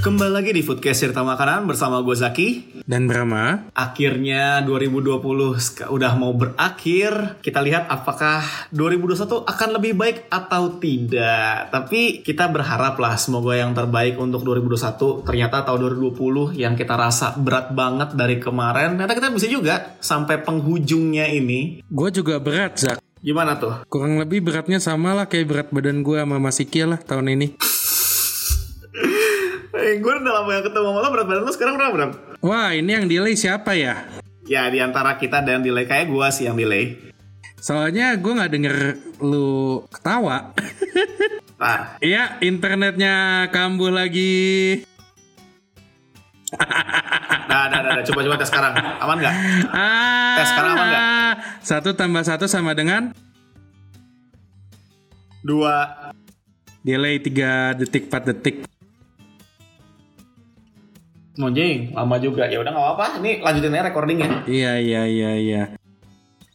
Kembali lagi di Foodcast Cerita Makanan bersama gue Zaki. Dan Brahma, Akhirnya 2020 sk- udah mau berakhir. Kita lihat apakah 2021 akan lebih baik atau tidak. Tapi kita berharap lah semoga yang terbaik untuk 2021. Ternyata tahun 2020 yang kita rasa berat banget dari kemarin. Ternyata kita bisa juga sampai penghujungnya ini. gue juga berat, Zak. Gimana tuh? Kurang lebih beratnya sama lah kayak berat badan gue sama Mas Iki lah tahun ini. Eh, gue udah lama gak ketemu sama lo berat badan lo sekarang berapa Bram? Wah, ini yang delay siapa ya? Ya di antara kita dan delay kayak gue sih yang delay. Soalnya gue nggak denger lu ketawa. Nah, Iya, internetnya kambuh lagi. Nah, nah, nah, nah, coba coba tes sekarang. Aman nggak? Ah, Tes sekarang aman nggak? Satu tambah satu sama dengan Dua. delay 3 detik 4 detik. Monjing, lama juga. Ya udah nggak apa-apa. Ini lanjutin aja recordingnya. Iya iya iya iya.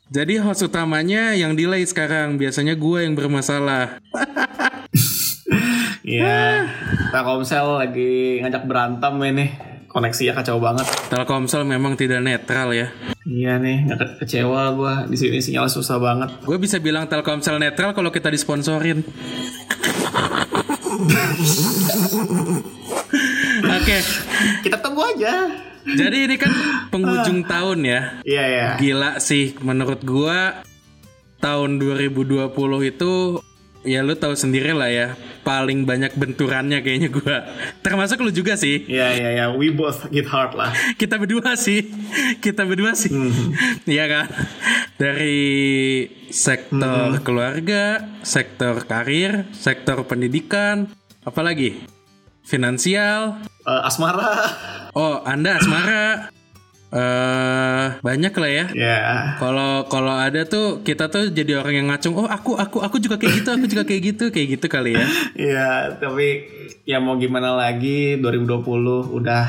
Jadi host utamanya yang delay sekarang biasanya gue yang bermasalah. Iya. Telkomsel lagi ngajak berantem ini. Koneksinya kacau banget. Telkomsel memang tidak netral ya. Iya nih, nggak ke- kecewa gue. Di sini sinyal susah banget. Gue bisa bilang Telkomsel netral kalau kita disponsorin. Oke, Kita tunggu aja. jadi ini kan penghujung tahun ya. Iya ya. Gila sih menurut gua tahun 2020 itu ya lu tahu sendiri lah ya paling banyak benturannya kayaknya gua termasuk lu juga sih Iya iya ya. We both get hard lah. kita berdua sih kita berdua sih Iya kan dari sektor keluarga sektor karir sektor pendidikan apalagi finansial Eh, asmara. oh anda asmara eh banyak lah ya Ya. Kalau kalau ada tuh kita tuh jadi orang yang ngacung. Oh aku aku aku juga kayak gitu, aku juga kayak gitu, kayak gitu kali ya. Iya, tapi ya mau gimana lagi 2020 udah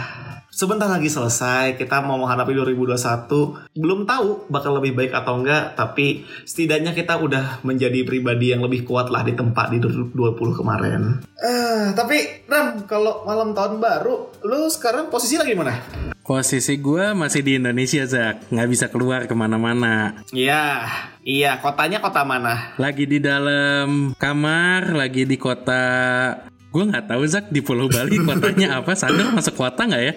sebentar lagi selesai. Kita mau menghadapi 2021. Belum tahu bakal lebih baik atau enggak, tapi setidaknya kita udah menjadi pribadi yang lebih kuat lah di tempat di 2020 kemarin. Eh, tapi Ram, kalau malam tahun baru, lu sekarang posisi lagi mana? Posisi gue masih di Indonesia Zak, nggak bisa keluar ke mana-mana. Iya, iya, kotanya kota mana? Lagi di dalam kamar, lagi di kota. Gue nggak tahu Zak di Pulau Bali kotanya apa. Sanur masuk kota nggak ya?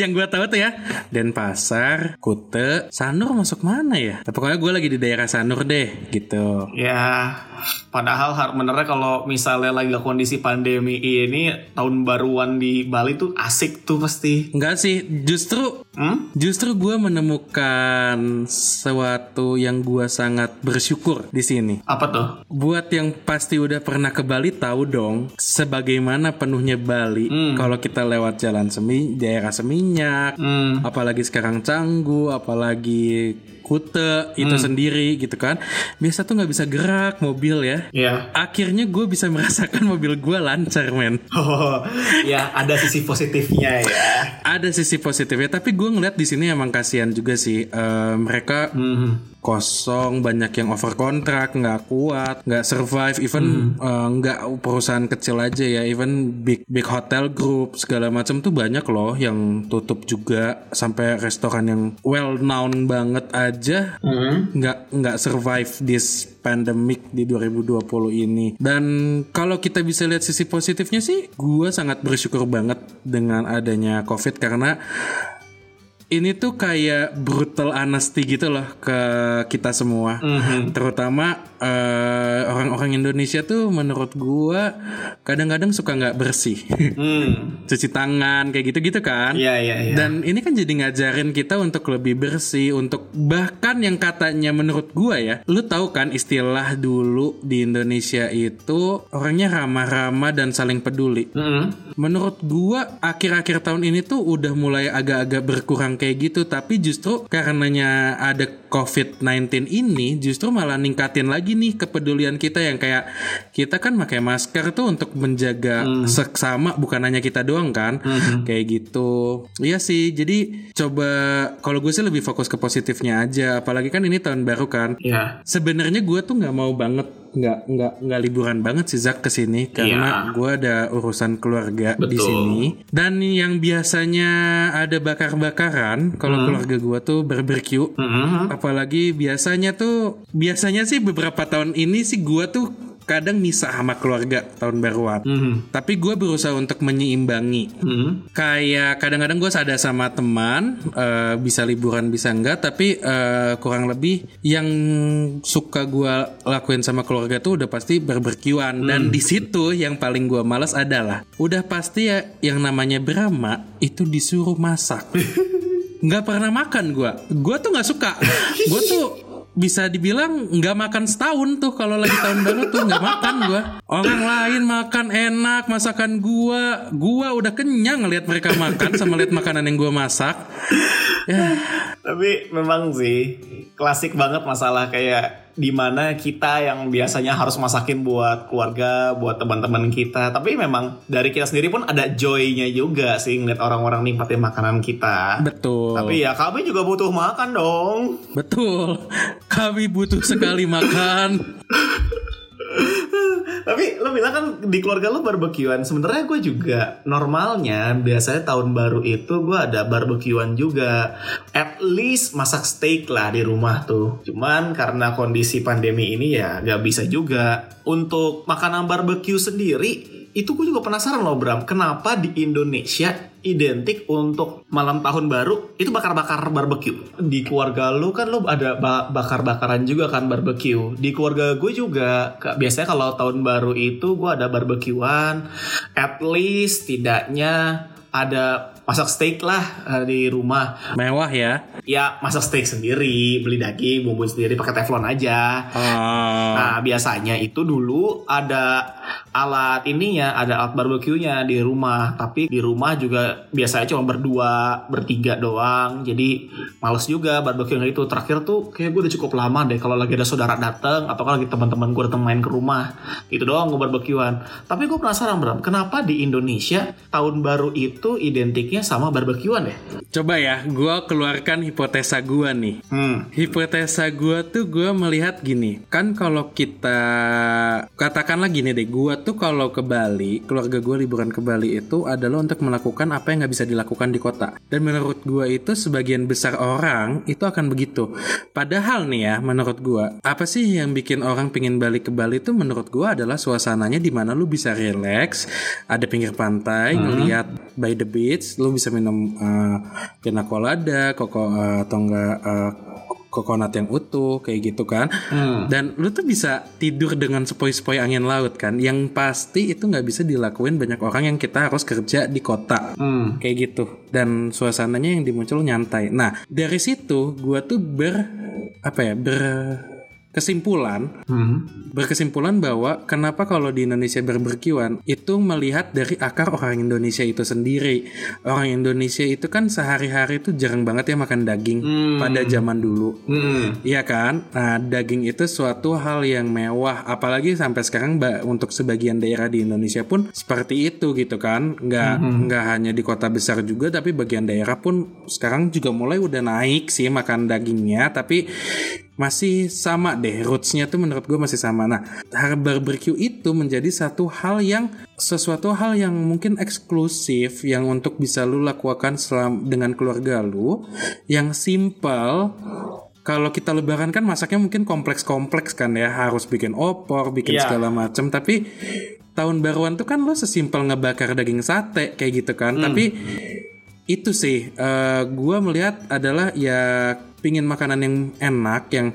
Yang gue tahu tuh ya Denpasar, Kute, Sanur masuk mana ya? Tapi pokoknya gue lagi di daerah Sanur deh, gitu. Ya, padahal benernya kalau misalnya lagi kondisi pandemi ini tahun baruan di Bali tuh asik tuh pasti. Enggak sih, justru Hmm? Justru gue menemukan sesuatu yang gue sangat bersyukur di sini. Apa tuh? Buat yang pasti udah pernah ke Bali tahu dong, sebagaimana penuhnya Bali kalau kita lewat jalan semi, daerah Seminyak, Hmm. apalagi sekarang Canggu, apalagi Kute itu sendiri gitu kan. Biasa tuh nggak bisa gerak mobil ya. Ya. Akhirnya gue bisa merasakan mobil gue lancar men. Oh, ya ada sisi positifnya ya. Ada sisi positifnya, tapi gue ngeliat di sini emang kasihan juga sih. Eh, mereka Hmm. Kosong, banyak yang over kontrak, nggak kuat, nggak survive, even eh, nggak perusahaan kecil aja ya, even big big hotel group segala macam tuh banyak loh yang tutup juga, sampai restoran yang well known banget aja Hmm. nggak nggak survive this pandemic di 2020 ini. Dan kalau kita bisa lihat sisi positifnya sih, gue sangat bersyukur banget dengan adanya COVID karena ini tuh kayak brutal honesty gitu loh ke kita semua. Mhm. Terutama eh, orang-orang Indonesia tuh menurut gua kadang-kadang suka nggak bersih. Hmm. Cuci tangan kayak gitu-gitu kan. Iya iya iya. Dan ini kan jadi ngajarin kita untuk lebih bersih, untuk bahkan yang katanya menurut gua ya, lu tahu kan istilah dulu di Indonesia itu orangnya ramah-ramah dan saling peduli. Mm-mm. Menurut gua akhir-akhir tahun ini tuh udah mulai agak-agak berkurang kayak gitu tapi justru karenanya ada COVID-19 ini justru malah ningkatin lagi nih kepedulian kita yang kayak kita kan pakai masker tuh untuk menjaga seksama bukan hanya kita doang kan kayak gitu. Iya sih jadi coba kalau gue sih lebih fokus ke positifnya aja apalagi kan ini tahun baru kan. Iya. Sebenarnya gue tuh nggak mau banget nggak nggak nggak liburan banget sih Zak ke sini karena gue ada urusan keluarga di Betul. sini. Dan yang biasanya ada bakar-bakaran kalau keluarga gue tuh barbecue. Mhm. apalagi biasanya tuh biasanya sih beberapa tahun ini sih gue tuh kadang misah sama keluarga tahun baruan Mhm. tapi gue berusaha untuk menyeimbangi. Mhm. kayak kadang-kadang gue ada sama teman eh, bisa liburan bisa enggak tapi eh, kurang lebih yang suka gue lakuin sama keluarga tuh udah pasti barbekyuan dan di situ yang paling gue males adalah udah pasti ya yang namanya Brahma itu disuruh masak. Nggak pernah makan gue gue tuh nggak suka. Gue tuh bisa dibilang nggak makan setahun tuh kalau lagi tahun baru tuh nggak makan gua. Orang lain makan enak masakan gua. Gua udah kenyang ngelihat mereka makan sama lihat makanan yang gua masak. Ya Tapi memang sih klasik banget masalah kayak di mana kita yang biasanya harus masakin buat keluarga, buat teman-teman kita. Tapi memang dari kita sendiri pun ada joy-nya juga sih ngeliat orang-orang nikmatin makanan kita. betul Tapi ya kami juga butuh makan dong. betul kami butuh sekali makan Tapi lo bilang kan di keluarga lo barbekyuan. Sebenarnya gue juga normalnya biasanya tahun baru itu gue ada barbekyuan juga. At least masak steak lah di rumah tuh. Cuman karena kondisi pandemi ini ya gak bisa juga. Untuk makanan barbecue sendiri itu gue juga penasaran loh Bram. Kenapa di Indonesia identik untuk malam tahun baru itu bakar-bakar barbecue. Di keluarga lu kan lu ada ba- bakar-bakaran juga kan barbecue. Di keluarga gue juga biasanya kalau tahun baru itu gue ada barbekyuan. At least tidaknya ada masak steak lah eh, di rumah. mewah ya Ya masak steak sendiri, beli daging, bumbuin sendiri pakai teflon aja. Ah, Nah, biasanya itu dulu ada alat ininya, ada alat barbeque-nya di rumah. Tapi di rumah juga biasanya cuma berdua, bertiga doang. Jadi males juga barbeque itu. Terakhir tuh kayak gue udah cukup lama deh kalau lagi ada saudara dateng atau kalau lagi teman-teman gue datang main ke rumah. Itu doang gue barbekyuan. Tapi gue penasaran Bram, kenapa di Indonesia tahun baru itu identiknya sama barbekyuan ya? coba ya gua keluarkan hipotesa gua nih Hmm. Hipotesa gue tuh gue melihat gini Kan kalau kita Katakanlah gini deh Gue tuh kalau ke Bali Keluarga gue liburan ke Bali itu adalah untuk melakukan apa yang gak bisa dilakukan di kota Dan menurut gue itu sebagian besar orang Itu akan begitu Padahal nih ya menurut gue Apa sih yang bikin orang pingin balik ke Bali itu menurut gue adalah suasananya di mana lu bisa relax Ada pinggir pantai Ngeliat by the beach Lu bisa minum uh, pina colada Koko uh, atau enggak uh, kokonat yang utuh kayak gitu kan. Dan lu tuh bisa tidur dengan sepoi-sepoi angin laut kan. Yang pasti itu nggak bisa dilakuin banyak orang yang kita harus kerja di kota. Hmm. kayak gitu. Dan suasananya yang dimuncul nyantai. Nah dari situ gua tuh ber apa ya ber kesimpulan Hmm. berkesimpulan bahwa kenapa kalau di Indonesia berberkiwan itu melihat dari akar orang Indonesia itu sendiri. Orang Indonesia itu kan sehari-hari itu jarang banget ya makan daging Hmm. pada zaman dulu. Hmm. Iya kan? Nah, daging itu suatu hal yang mewah, apalagi sampai sekarang ba- untuk sebagian daerah di Indonesia pun seperti itu gitu kan. Nggak nggak hanya di kota besar juga, tapi bagian daerah pun sekarang juga mulai udah naik sih makan dagingnya, tapi masih sama deh rootsnya tuh menurut gue masih sama. Nah barbecue itu menjadi satu hal yang sesuatu hal yang mungkin eksklusif yang untuk bisa lu lakukan selam, dengan keluarga lu yang simple kalau kita lebaran kan masaknya mungkin kompleks-kompleks kan ya harus bikin opor bikin Iya. segala macam tapi tahun baruan tuh kan lo sesimpel ngebakar daging sate kayak gitu kan. Tapi itu sih eh gue melihat adalah ya pingin makanan yang enak yang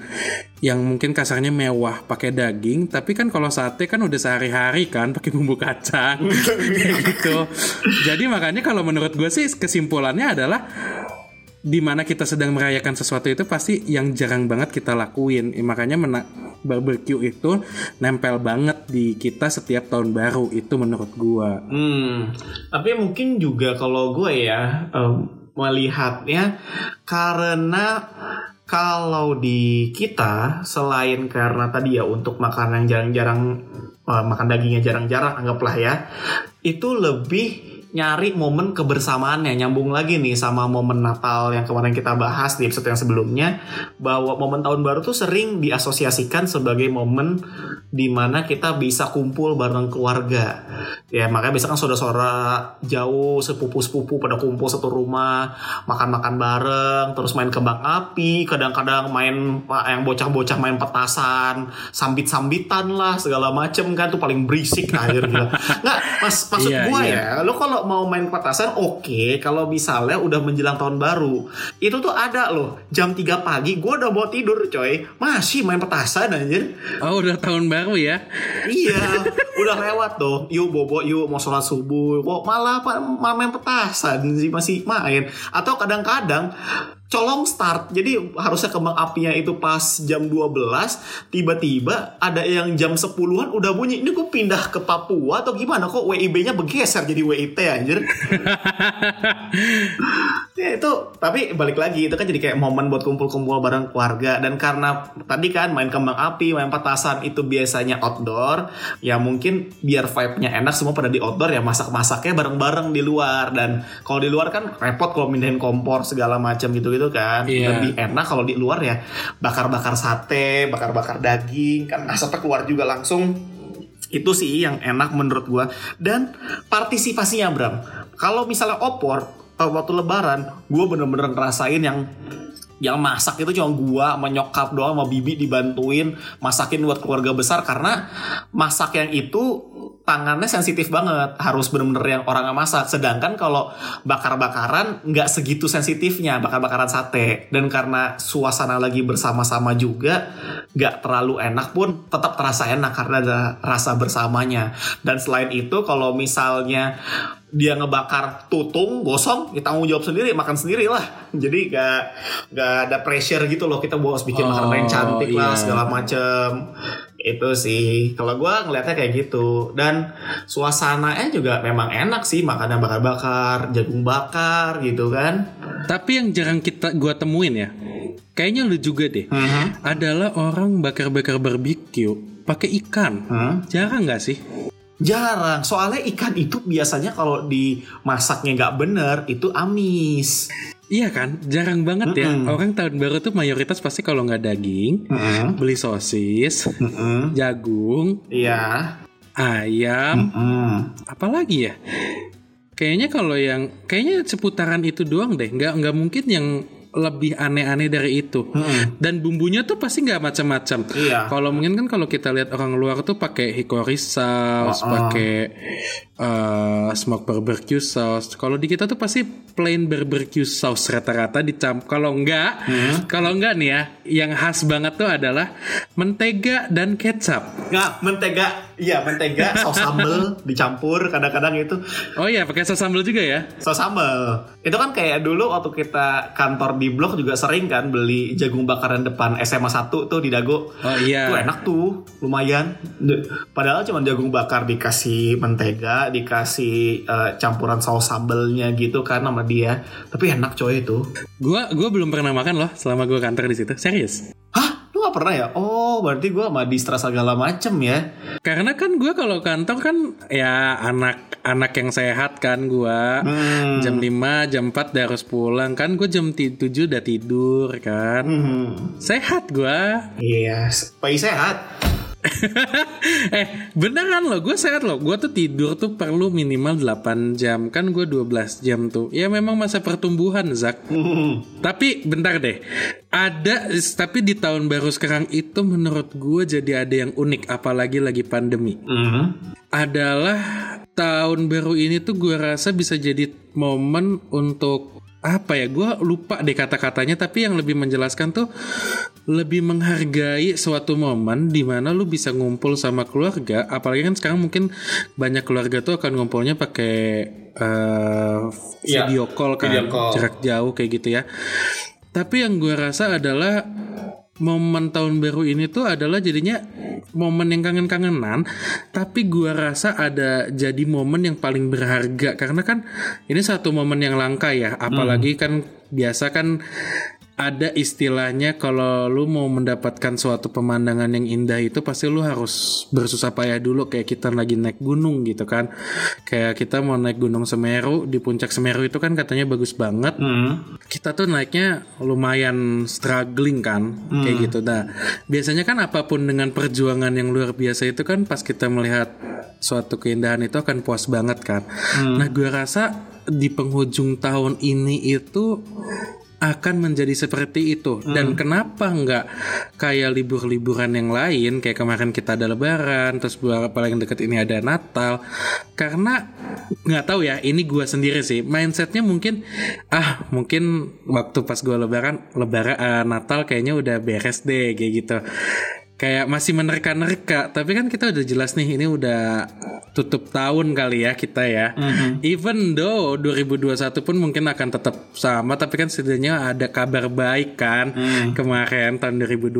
yang mungkin kasarnya mewah pakai daging tapi kan kalau sate kan udah sehari-hari kan pakai bumbu kacang gitu. Jadi makanya kalau menurut gue sih kesimpulannya adalah di mana kita sedang merayakan sesuatu itu pasti yang jarang banget kita lakuin. Eh, makanya mena- barbecue itu nempel banget di kita setiap tahun baru itu menurut gua. Hmm, tapi mungkin juga kalau gue ya em, melihatnya karena kalau di kita selain karena tadi ya untuk makan yang jarang-jarang eh, makan dagingnya jarang-jarang anggaplah ya itu lebih nyari momen kebersamaannya nyambung lagi nih sama momen Natal yang kemarin kita bahas di episode yang sebelumnya bahwa momen tahun baru tuh sering diasosiasikan sebagai momen di mana kita bisa kumpul bareng keluarga ya makanya biasanya kan saudara-saudara jauh sepupu-sepupu pada kumpul satu rumah makan-makan bareng terus main kembang api kadang-kadang main yang bocah-bocah main petasan sambit-sambitan lah segala macem kan tuh paling berisik akhirnya nggak mas maksud Iya, gua iya. ya lo kalau mau main petasan oke kalau misalnya udah menjelang tahun baru itu tuh ada loh jam 3 pagi gua udah mau tidur coy masih main petasan anjir oh udah tahun baru ya Iya, udah lewat dong. Yuk bobo, yuk mau sholat subuh. Kok malah malah main petasan sih masih main. Atau kadang-kadang colong start. Jadi harusnya kembang apinya itu pas jam 12, tiba-tiba ada yang jam 10-an udah bunyi. Ini gue pindah ke Papua atau gimana kok WIB-nya bergeser jadi WIT anjir. ya itu tapi balik lagi itu kan jadi kayak momen buat kumpul-kumpul bareng keluarga dan karena tadi kan main kembang api main petasan itu biasanya outdoor ya mungkin biar vibe-nya enak semua pada di outdoor ya masak-masaknya bareng-bareng di luar dan kalau di luar kan repot kalau mindahin kompor segala macam gitu-gitu kan. Iya. lebih enak kalau di luar ya bakar-bakar sate bakar-bakar daging kan asapnya keluar juga langsung. Itu sih yang enak menurut gua. Dan partisipasinya Bram. Kalau misalnya opor eh, waktu lebaran gua bener-bener ngerasain yang yang masak itu cuma gua sama nyokap doang sama bibi dibantuin masakin buat keluarga besar. Karena masak yang itu tangannya sensitif banget. Harus bener-bener yang orang yang masak. Sedangkan kalau bakar-bakaran nggak segitu sensitifnya. Bakar-bakaran sate. Dan karena suasana lagi bersama-sama juga nggak terlalu enak pun tetap terasa enak karena ada rasa bersamanya. Dan selain itu kalau misalnya dia ngebakar tutung gosong kita tanggung jawab sendiri makan sendiri lah jadi gak gak ada pressure gitu loh kita bos bikin Oh, makanan yang cantik lah iya. segala macem. Itu sih. Kalau gua ngeliatnya kayak gitu. Dan suasananya juga memang enak sih makannya bakar-bakar jagung bakar gitu kan. Tapi yang jarang kita gua temuin ya kayaknya lu juga deh adalah orang bakar-bakar barbecue pakai ikan. Hmm? jarang nggak sih jarang soalnya ikan itu biasanya kalau dimasaknya nggak bener itu amis Iya kan, jarang banget ya. Mm-mm. Orang tahun baru tuh mayoritas pasti kalau nggak daging, beli sosis, Mm-mm. jagung, iya ayam, Mm-mm. apalagi ya. Kayaknya kalau yang, kayaknya seputaran itu doang deh. Nggak nggak mungkin yang lebih aneh-aneh dari itu. Mm-mm. Dan bumbunya tuh pasti nggak macam-macam. Iya. Kalau mungkin kan kalau kita lihat orang luar tuh pakai hickory sauce, Uh-uh. pakai uh, smoke barbecue sauce. Kalau di kita tuh pasti plain barbecue sauce rata-rata dicamp. Kalau enggak, Hmm. kalau enggak nih ya, yang khas banget tuh adalah mentega dan kecap. Nggak, mentega, iya mentega, saus sambal dicampur kadang-kadang itu Oh iya, pakai saus sambal juga ya. saus sambal. Itu kan kayak dulu waktu kita kantor di blok juga sering kan beli jagung bakaran depan SMA 1 tuh di Dago. Oh iya. Tuh enak tuh, lumayan. Padahal cuma jagung bakar dikasih mentega, dikasih eh, campuran saus sambalnya gitu kan sama dia. Tapi enak coy itu. Gua gua belum pernah makan loh selama gua kantor di situ. Serius. Hah? Lu gak pernah ya? Oh, berarti gua sama distra segala macem ya. Karena kan gua kalau kantor kan ya anak-anak yang sehat kan gua. Hmm. Jam 5, jam 4 udah harus pulang kan gue jam 7 udah tidur kan. Hmm. Sehat gua. Iya, bayi sehat. eh beneran loh gue sehat loh. Gue tuh tidur tuh perlu minimal 8 jam. Kan gue 12 jam tuh. Ya memang masa pertumbuhan Zak. Hmm. tapi bentar deh. Ada tapi di tahun baru sekarang itu menurut gue jadi ada yang unik apalagi lagi pandemi. Hmm. adalah tahun baru ini tuh gue rasa bisa jadi momen untuk apa ya gue lupa deh kata-katanya tapi yang lebih menjelaskan tuh lebih menghargai suatu momen di mana lu bisa ngumpul sama keluarga apalagi kan sekarang mungkin banyak keluarga tuh akan ngumpulnya pakai uh, video call kan video call. jarak jauh kayak gitu ya tapi yang gue rasa adalah momen tahun baru ini tuh adalah jadinya momen yang kangen-kangenan tapi gua rasa ada jadi momen yang paling berharga. Karena kan ini satu momen yang langka ya apalagi kan biasa kan ada istilahnya kalau lu mau mendapatkan suatu pemandangan yang indah itu pasti lu harus bersusah payah dulu kayak kita lagi naik gunung gitu kan kayak kita mau naik gunung Semeru di puncak Semeru itu kan katanya bagus banget Hmm. kita tuh naiknya lumayan struggling kan kayak gitu. Nah, biasanya kan apa pun dengan perjuangan yang luar biasa itu kan pas kita melihat suatu keindahan itu akan puas banget kan. Nah, gue rasa di penghujung tahun ini itu akan menjadi seperti itu. Dan kenapa nggak kayak libur-liburan yang lain kayak kemarin kita ada lebaran terus paling deket ini ada Natal. Karena nggak tahu ya ini gua sendiri sih mindsetnya mungkin ah mungkin waktu pas gua lebaran lebaran eh, Natal kayaknya udah beres deh kayak gitu kayak masih menerka-nerka tapi kan kita udah jelas nih ini udah tutup tahun kali ya kita ya even though 2021 pun mungkin akan tetap sama tapi kan setidaknya ada kabar baik kan kemarin tahun 2021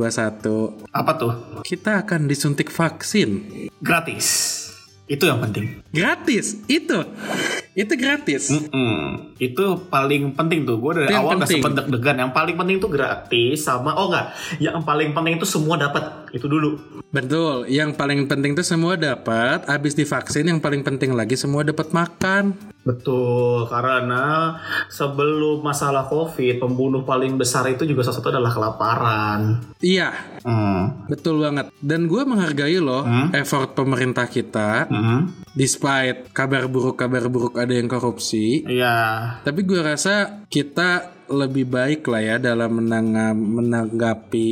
Apa tuh? kita akan disuntik vaksin Gratis. Itu yang penting. gratis itu itu gratis Hmm, itu paling penting tuh. Gue dari Itu awal udah penting. sempet deg-degan. Yang paling penting tuh gratis sama oh enggak. Yang paling penting itu semua dapat. Itu dulu. betul yang paling penting tuh semua dapat habis divaksin yang paling penting lagi semua dapat makan Betul, karena sebelum masalah COVID, pembunuh paling besar itu juga salah satu adalah kelaparan. iya Hmm. Betul banget. Dan gue menghargai loh effort pemerintah kita. Hmm. Despite kabar buruk-kabar buruk ada yang korupsi. Iya. Tapi gue rasa kita lebih baik lah ya dalam menangga- menanggapi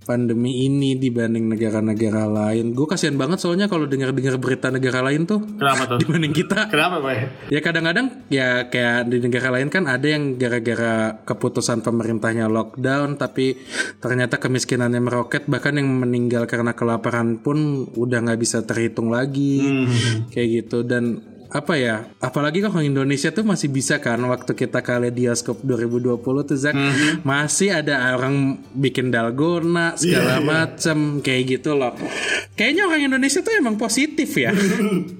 pandemi ini dibanding negara-negara lain. Gue kasihan banget soalnya kalau dengar-dengar berita negara lain tuh Kenapa tuh? dibanding kita. Kenapa, Pak? Ya kadang-kadang ya kayak di negara lain kan ada yang gara-gara keputusan pemerintahnya lockdown tapi ternyata kemiskinannya meroket bahkan yang meninggal karena kelaparan pun udah nggak bisa terhitung lagi Hmm. kayak gitu dan apa ya apalagi kalau Indonesia tuh masih bisa kan waktu kita kali bioskop 2020 tuh Zak masih ada orang bikin dalgona segala macem kayak gitu loh. Kayaknya orang Indonesia tuh emang positif ya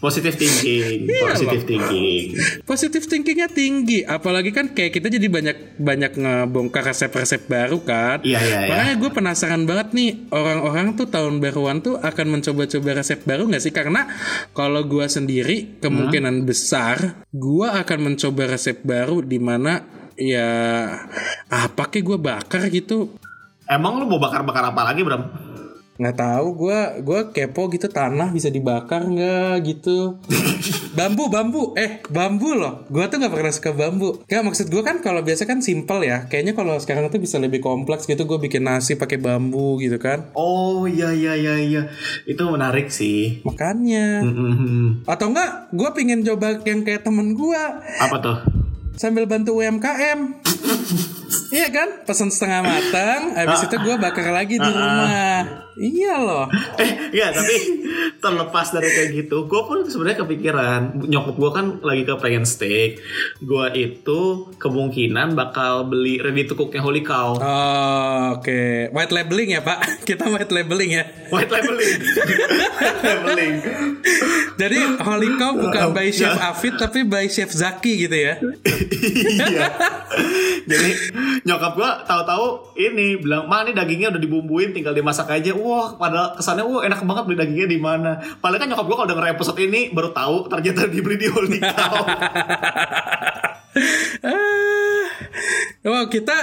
Positive thinking, Iya positive thinking. Positif thinkingnya tinggi, apalagi kan kayak kita jadi banyak banyak ngebongkar resep-resep baru kan. Iya, iya, iya. Makanya gue penasaran banget nih orang-orang tuh tahun baruan tuh akan mencoba-coba resep baru nggak sih? Karena kalau gue sendiri kemungkinan besar gue akan mencoba resep baru di mana ya apa kayak gue bakar gitu Emang lu mau bakar-bakar apa lagi, Bram? Nggak tahu gue gue kepo gitu tanah bisa dibakar nggak gitu. Bambu bambu. Eh bambu loh. Gue tuh nggak pernah suka bambu. Ya maksud gue kan kalau biasa kan simple ya. Kayaknya kalau sekarang tuh bisa lebih kompleks gitu gue bikin nasi pakai bambu gitu kan. Oh, iya iya iya iya. Itu menarik sih. makanya Hmm. atau enggak gue pingin coba yang kayak temen gue Apa tuh? sambil bantu UMKM Iya kan, pesan setengah matang, habis itu gue bakar lagi di rumah. Iya loh. Eh, ya tapi terlepas dari kayak gitu, gue pun sebenarnya kepikiran nyokap gue kan lagi kepengen steak. Gue itu kemungkinan bakal beli ready to cooknya Holy Cow. Oh, Oke, white labeling ya Pak. Kita white labeling ya. White labeling. White labeling. Jadi Holy Cow bukan by Chef Afid tapi by Chef Zaki gitu ya. iya. Jadi nyokap gue tahu-tahu ini bilang, "Ma, ini dagingnya udah dibumbuin, tinggal dimasak aja." Wah, pada kesannya wah enak banget beli dagingnya di mana. Padahal kan nyokap gue kalau denger episode ini baru tahu ternyata dibeli di Holy Cow. Ah. Wow, kita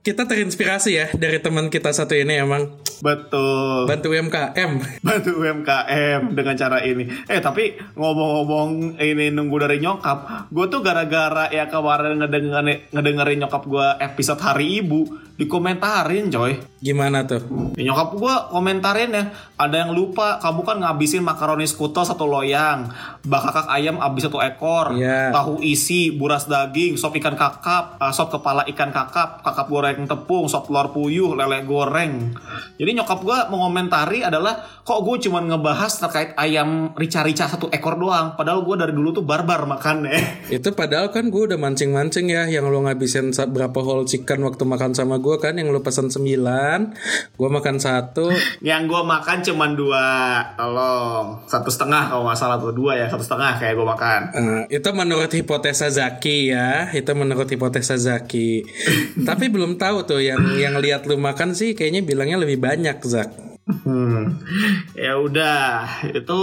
kita terinspirasi ya dari teman kita satu ini emang Betul. bantu UMKM. bantu UMKM dengan cara ini. Eh tapi ngomong-ngomong ini nunggu dari nyokap, gue tuh gara-gara ya kemarin ngedengerin, ngedengerin nyokap gue episode Hari Ibu dikomentarin coy. Gimana tuh? Ya, nyokap gue komentarin ya, ada yang lupa kamu kan ngabisin makaroni skutel satu loyang, bakakak ayam habis satu ekor, Iya. tahu isi, buras daging, sop ikan kakap, eh, sop kepala ikan kakap, kakap goreng tepung, sop telur puyuh, lele goreng. Jadi nyokap gue mengomentari adalah kok gue cuman ngebahas terkait ayam rica-rica satu ekor doang, padahal gue dari dulu tuh barbar makannya. Itu padahal kan gue udah mancing-mancing ya yang lo ngabisin berapa whole chicken waktu makan sama gue kan yang lo pesan 9 gue makan satu Yang gue makan cuman dua, tolong satu setengah kalau nggak salah tuh dua ya satu setengah kayak gue makan. Eh, itu menurut hipotesa Zaki ya itu menurut hipotesa Zaki tapi belum tahu tuh yang yang lihat lu makan sih kayaknya bilangnya lebih banyak Zak Hmm, ya udah itu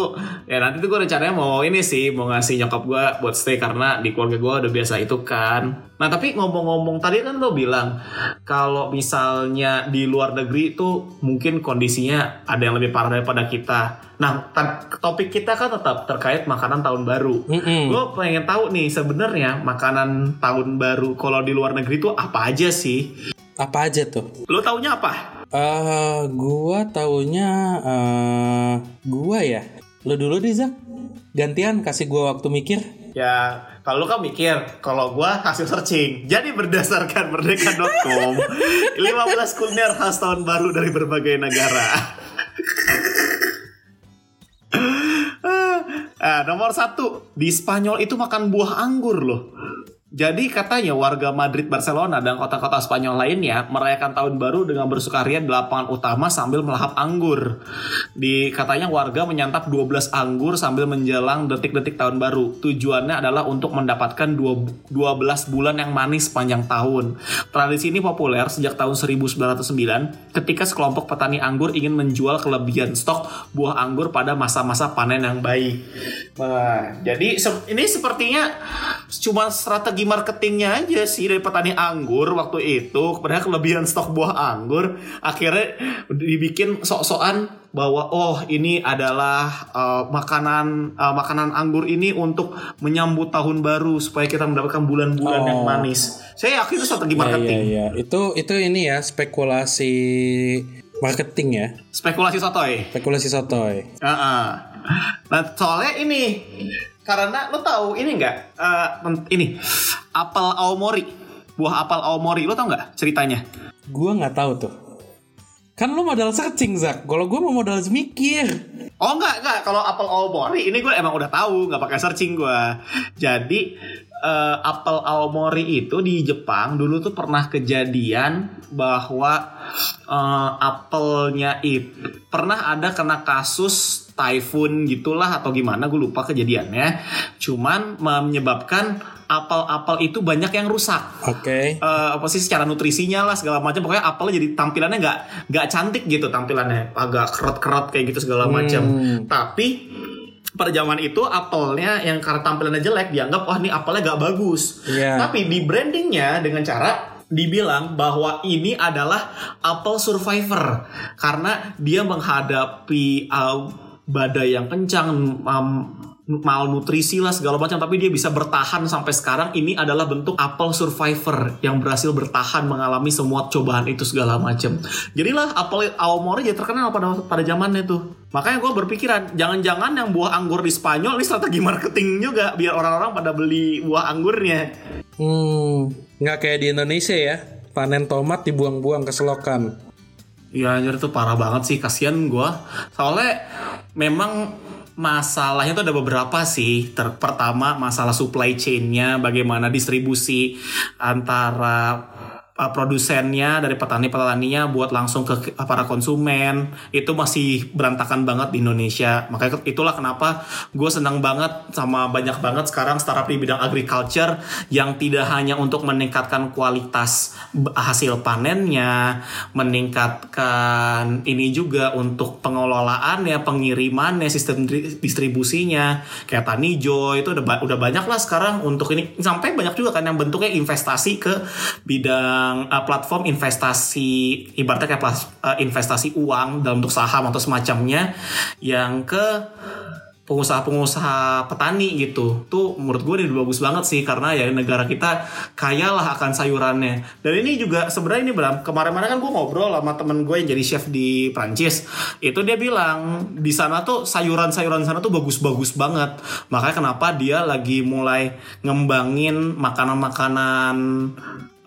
ya nanti tuh gue rencananya mau ini sih mau ngasih nyokap gue buat stay karena di keluarga gue udah biasa itu kan. Nah tapi ngomong-ngomong tadi kan lo bilang kalau misalnya di luar negeri itu mungkin kondisinya ada yang lebih parah daripada kita. Nah topik kita kan tetap terkait makanan tahun baru. Mm-mm. Gue pengen tahu nih sebenarnya makanan tahun baru kalau di luar negeri itu apa aja sih? Apa aja tuh Lo taunya apa? Eh, gua taunya eh gua ya. Lo dulu deh Zak. Gantian kasih gua waktu mikir. Ya, kalau lu kan mikir, kalau gua hasil searching. Jadi berdasarkan merdeka.com, 15 kuliner khas tahun baru dari berbagai negara. ah, nomor satu, di Spanyol itu makan buah anggur loh. Jadi katanya warga Madrid, Barcelona, dan kota-kota Spanyol lainnya merayakan tahun baru dengan bersukaria di lapangan utama sambil melahap anggur. Di katanya warga menyantap 12 anggur sambil menjelang detik-detik tahun baru. Tujuannya adalah untuk mendapatkan dua- 12 bulan yang manis sepanjang tahun. Tradisi ini populer sejak tahun 1909 ketika sekelompok petani anggur ingin menjual kelebihan stok buah anggur pada masa-masa panen yang baik. Nah, jadi ini sepertinya cuma strategi marketingnya aja sih dari petani anggur waktu itu padahal kelebihan stok buah anggur akhirnya dibikin sok-sokan bahwa oh ini adalah uh, makanan uh, makanan anggur ini untuk menyambut tahun baru supaya kita mendapatkan bulan-bulan yang Oh. manis. Saya yakin itu strategi Iya marketing. iya iya. Itu itu ini ya spekulasi marketing ya. Spekulasi sotoy. Spekulasi sotoy. Heeh. Nah soalnya ini karena lo tahu ini nggak Eh, pen- ini apel aomori buah apel aomori lo tau nggak ceritanya? Gua nggak tahu tuh. Kan lu modal searching Zak. Kalau gua mau modal mikir. Oh enggak enggak kalau apel aomori ini gue emang udah tahu nggak pakai searching gue. Jadi eh, apel aomori itu di Jepang dulu tuh pernah kejadian bahwa eh, apelnya itu pernah ada kena kasus typhoon gitulah atau gimana gue lupa kejadiannya. Cuman menyebabkan apel-apel itu banyak yang rusak Oke. eh, apa sih secara nutrisinya lah segala macam pokoknya apelnya jadi tampilannya nggak nggak cantik gitu tampilannya agak keret-keret kayak gitu segala macam Hmm. tapi pada zaman itu apelnya yang karena tampilannya jelek dianggap wah ini apelnya gak bagus Iya. tapi di brandingnya dengan cara dibilang bahwa ini adalah apel survivor karena dia menghadapi uh, badai yang kencang malnutrisi lah segala macam tapi dia bisa bertahan sampai sekarang ini adalah bentuk apel survivor yang berhasil bertahan mengalami semua cobaan itu segala macam jadilah apel aomori jadi terkenal pada pada zamannya tuh makanya gue berpikiran jangan-jangan yang buah anggur di Spanyol ini strategi marketing juga biar orang-orang pada beli buah anggurnya Hmm. Nggak kayak di Indonesia ya. Panen tomat dibuang-buang ke selokan. Iya anjir itu parah banget sih kasihan gua. Soalnya memang masalahnya tuh ada beberapa sih. Ter pertama masalah supply chain-nya, bagaimana distribusi antara uh, produsennya dari petani-petaninya buat langsung ke para konsumen. Itu masih berantakan banget di Indonesia. Makanya itulah kenapa gue senang banget sama banyak banget sekarang startup di bidang agriculture yang tidak hanya untuk meningkatkan kualitas hasil panennya meningkatkan ini juga untuk pengelolaannya pengirimannya sistem distribusinya. Kayak Tanijo itu udah udah banyak lah sekarang untuk ini. Sampai banyak juga kan yang bentuknya investasi ke bidang yang uh, platform investasi ibaratnya kayak plas- uh, investasi uang dalam bentuk saham atau semacamnya yang ke pengusaha-pengusaha petani gitu. Tuh menurut gue ini bagus banget sih karena ya negara kita kaya lah akan sayurannya. Dan ini juga sebenarnya ini Bram kemarin-kemarin kan gue ngobrol sama temen gue yang jadi chef di Prancis. Itu dia bilang di sana tuh sayuran-sayuran sana tuh bagus-bagus banget. Makanya kenapa dia lagi mulai ngembangin makanan-makanan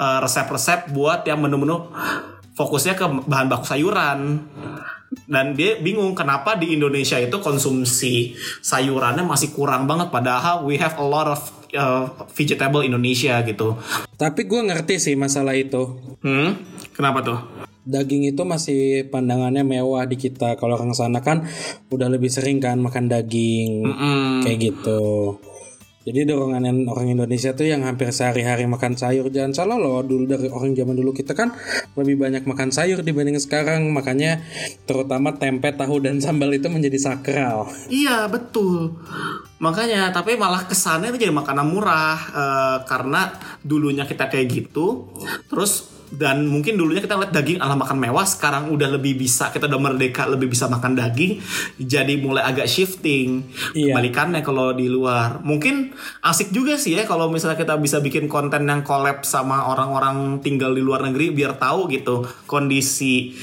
eh, resep-resep buat yang menu-menu fokusnya ke bahan baku sayuran dan dia bingung kenapa di Indonesia itu konsumsi sayurannya masih kurang banget padahal we have a lot of uh, vegetable Indonesia gitu. Tapi gue ngerti sih masalah itu. Hmm? Kenapa tuh? Daging itu masih pandangannya mewah di kita. Kalau orang sana kan udah lebih sering kan makan daging Mm-mm. kayak gitu. Jadi dorongan orang Indonesia tuh yang hampir sehari-hari makan sayur jangan salah loh dulu dari orang zaman dulu kita kan lebih banyak makan sayur dibanding sekarang makanya terutama tempe tahu dan sambal itu menjadi sakral. Iya betul. Makanya tapi malah kesannya itu jadi makanan murah eh, karena dulunya kita kayak gitu. Terus dan mungkin dulunya kita lihat daging ala makan mewah sekarang udah lebih bisa kita udah merdeka lebih bisa makan daging jadi mulai agak shifting Iya. kebalikannya kalau di luar mungkin asik juga sih ya kalau misalnya kita bisa bikin konten yang collab sama orang-orang tinggal di luar negeri biar tahu gitu kondisi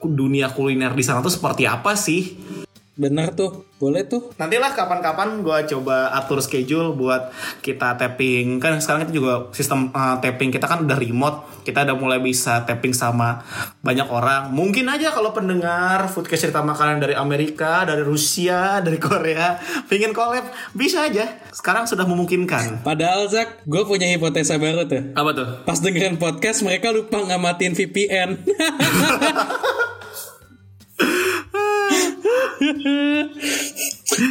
dunia kuliner di sana tuh seperti apa sih Bener tuh, boleh tuh. Nantilah kapan-kapan gue coba atur schedule buat kita tapping kan sekarang kita juga sistem uh, tapping kita kan udah remote kita udah mulai bisa tapping sama banyak orang mungkin aja kalau pendengar foodcast cerita makanan dari Amerika dari Rusia dari Korea pengen collab bisa aja sekarang sudah memungkinkan Padahal Zak, gue punya hipotesa baru tuh. apa tuh Pas dengerin podcast mereka lupa ngamatin VPN.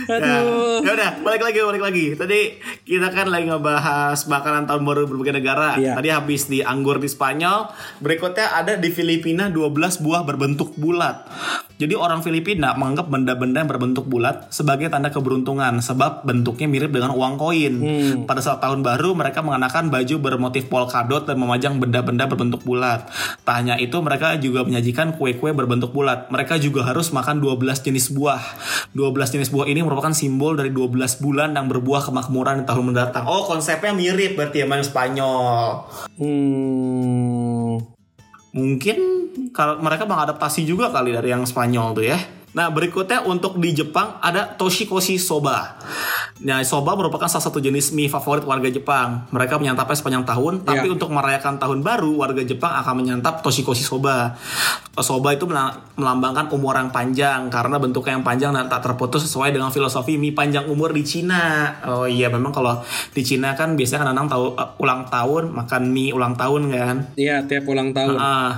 Aduh. Ya udah, balik lagi, balik lagi. Tadi kita kan lagi ngebahas makanan tahun baru berbagai negara. Iya. Tadi habis di anggur di Spanyol. Berikutnya ada di Filipina 12 buah berbentuk bulat. Jadi orang Filipina menganggap benda-benda yang berbentuk bulat sebagai tanda keberuntungan sebab bentuknya mirip dengan uang koin. Pada saat tahun baru mereka mengenakan baju bermotif polkadot dan memajang benda-benda berbentuk bulat. Tak hanya itu mereka juga menyajikan kue-kue berbentuk bulat. Mereka juga harus makan 12 jenis buah. 12 jenis buah ini merupakan simbol dari 12 bulan yang berbuah kemakmuran di tahun mendatang. Oh, konsepnya mirip berarti sama yang Spanyol. Hmm. Mungkin kalau mereka mengadaptasi juga kali dari yang Spanyol tuh ya. Nah, berikutnya untuk di Jepang ada Toshikoshi Soba. Nah, soba merupakan salah satu jenis mie favorit warga Jepang. Mereka menyantapnya sepanjang tahun, tapi Iya. untuk merayakan tahun baru, warga Jepang akan menyantap Toshikoshi Soba. Soba itu mela- melambangkan umur yang panjang karena bentuknya yang panjang dan tak terputus sesuai dengan filosofi mie panjang umur di Cina. Oh iya, memang kalau di Cina kan biasanya kan anak tahu eh, ulang tahun makan mie ulang tahun kan. Iya, tiap ulang tahun. Ah,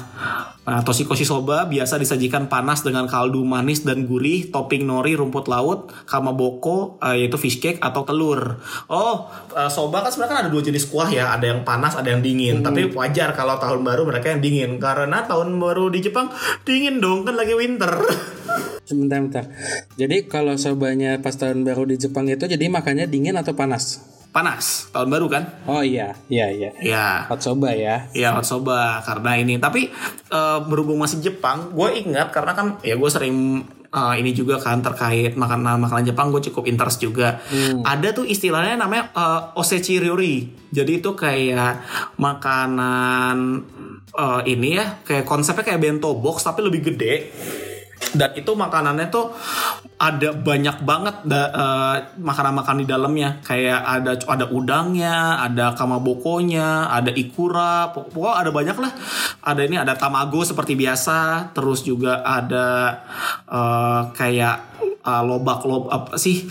nah, toshikoshi soba biasa disajikan panas dengan kaldu manis dan gurih, topping nori, rumput laut, kamaboko, eh, yaitu fish cake atau telur. Oh, eh, soba kan sebenarnya kan ada dua jenis kuah ya, ada yang panas, ada yang dingin. Tapi wajar kalau tahun baru mereka yang dingin karena tahun baru di Jepang dingin dong kan lagi winter. Sebentar, bentar. Jadi kalau sobanya pas tahun baru di Jepang itu jadi makannya dingin atau panas? Panas, tahun baru kan? Oh iya, iya, iya. Ya. Hot soba ya. Iya hot soba karena ini tapi eh, berhubung masih Jepang gue ingat karena kan ya gue sering eh, ini juga kan terkait makanan makanan Jepang gue cukup interest juga ada tuh istilahnya namanya eh, osechi ryori jadi itu kayak makanan eh, ini ya kayak konsepnya kayak bento box tapi lebih gede dan itu makanannya tuh ada banyak banget eh, makanan-makanan di dalamnya. Kayak ada ada udangnya ada kamabokonya ada ikura pok- pokoknya ada banyak lah. Ada ini ada tamago seperti biasa. Terus juga ada eh, kayak eh, lobak lob apa sih?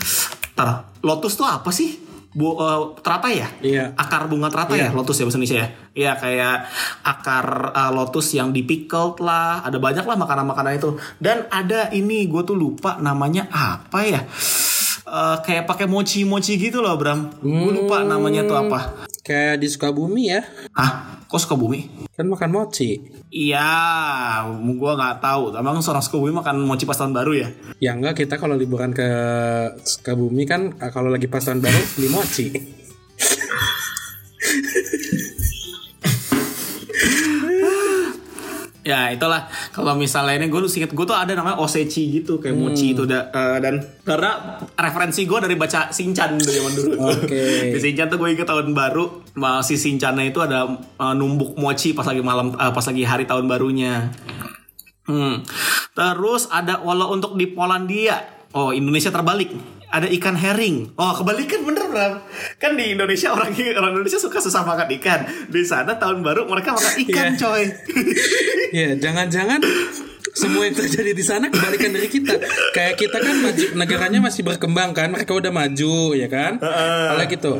Tar, lotus tuh apa sih Bu, eh, teratai ya? Iya. akar bunga teratai ya lotus ya bahasa Indonesia ya? Iya kayak akar uh, lotus yang dipickled lah. Ada banyak lah makanan-makanan itu. Dan ada ini gue tuh lupa namanya apa ya? Eh, kayak pakai mochi-mochi gitu loh Bram. Gue lupa namanya tuh apa Kayak di Sukabumi ya. ah kok suka bumi Kan makan mochi. iya gue nggak tahu emang seorang Sukabumi makan mochi pas tahun baru ya Ya enggak kita kalau liburan ke Sukabumi kan kalau lagi pas tahun baru beli mochi. Ya itulah kalau misalnya ini gue inget gue tuh ada namanya Osechi gitu kayak mochi itu da, eh, dan karena referensi gue dari baca Shinchan dari zaman dulu. Oke. Di Shinchan tuh gue inget tahun baru masih Shinchannya itu ada eh, numbuk mochi pas lagi malam eh, pas lagi hari tahun barunya. Hmm. Terus ada walau untuk di Polandia. Oh, Indonesia terbalik. Ada ikan herring. Oh, kebalikan bener, Bram. Kan di Indonesia orang orang Indonesia suka susah makan ikan. Di sana tahun baru mereka makan ikan, Iya. coy. Ya, jangan-jangan semua yang terjadi di sana kebalikan dari kita. Kayak kita kan maju, negaranya masih berkembang kan, mereka udah maju ya kan. Kalau gitu.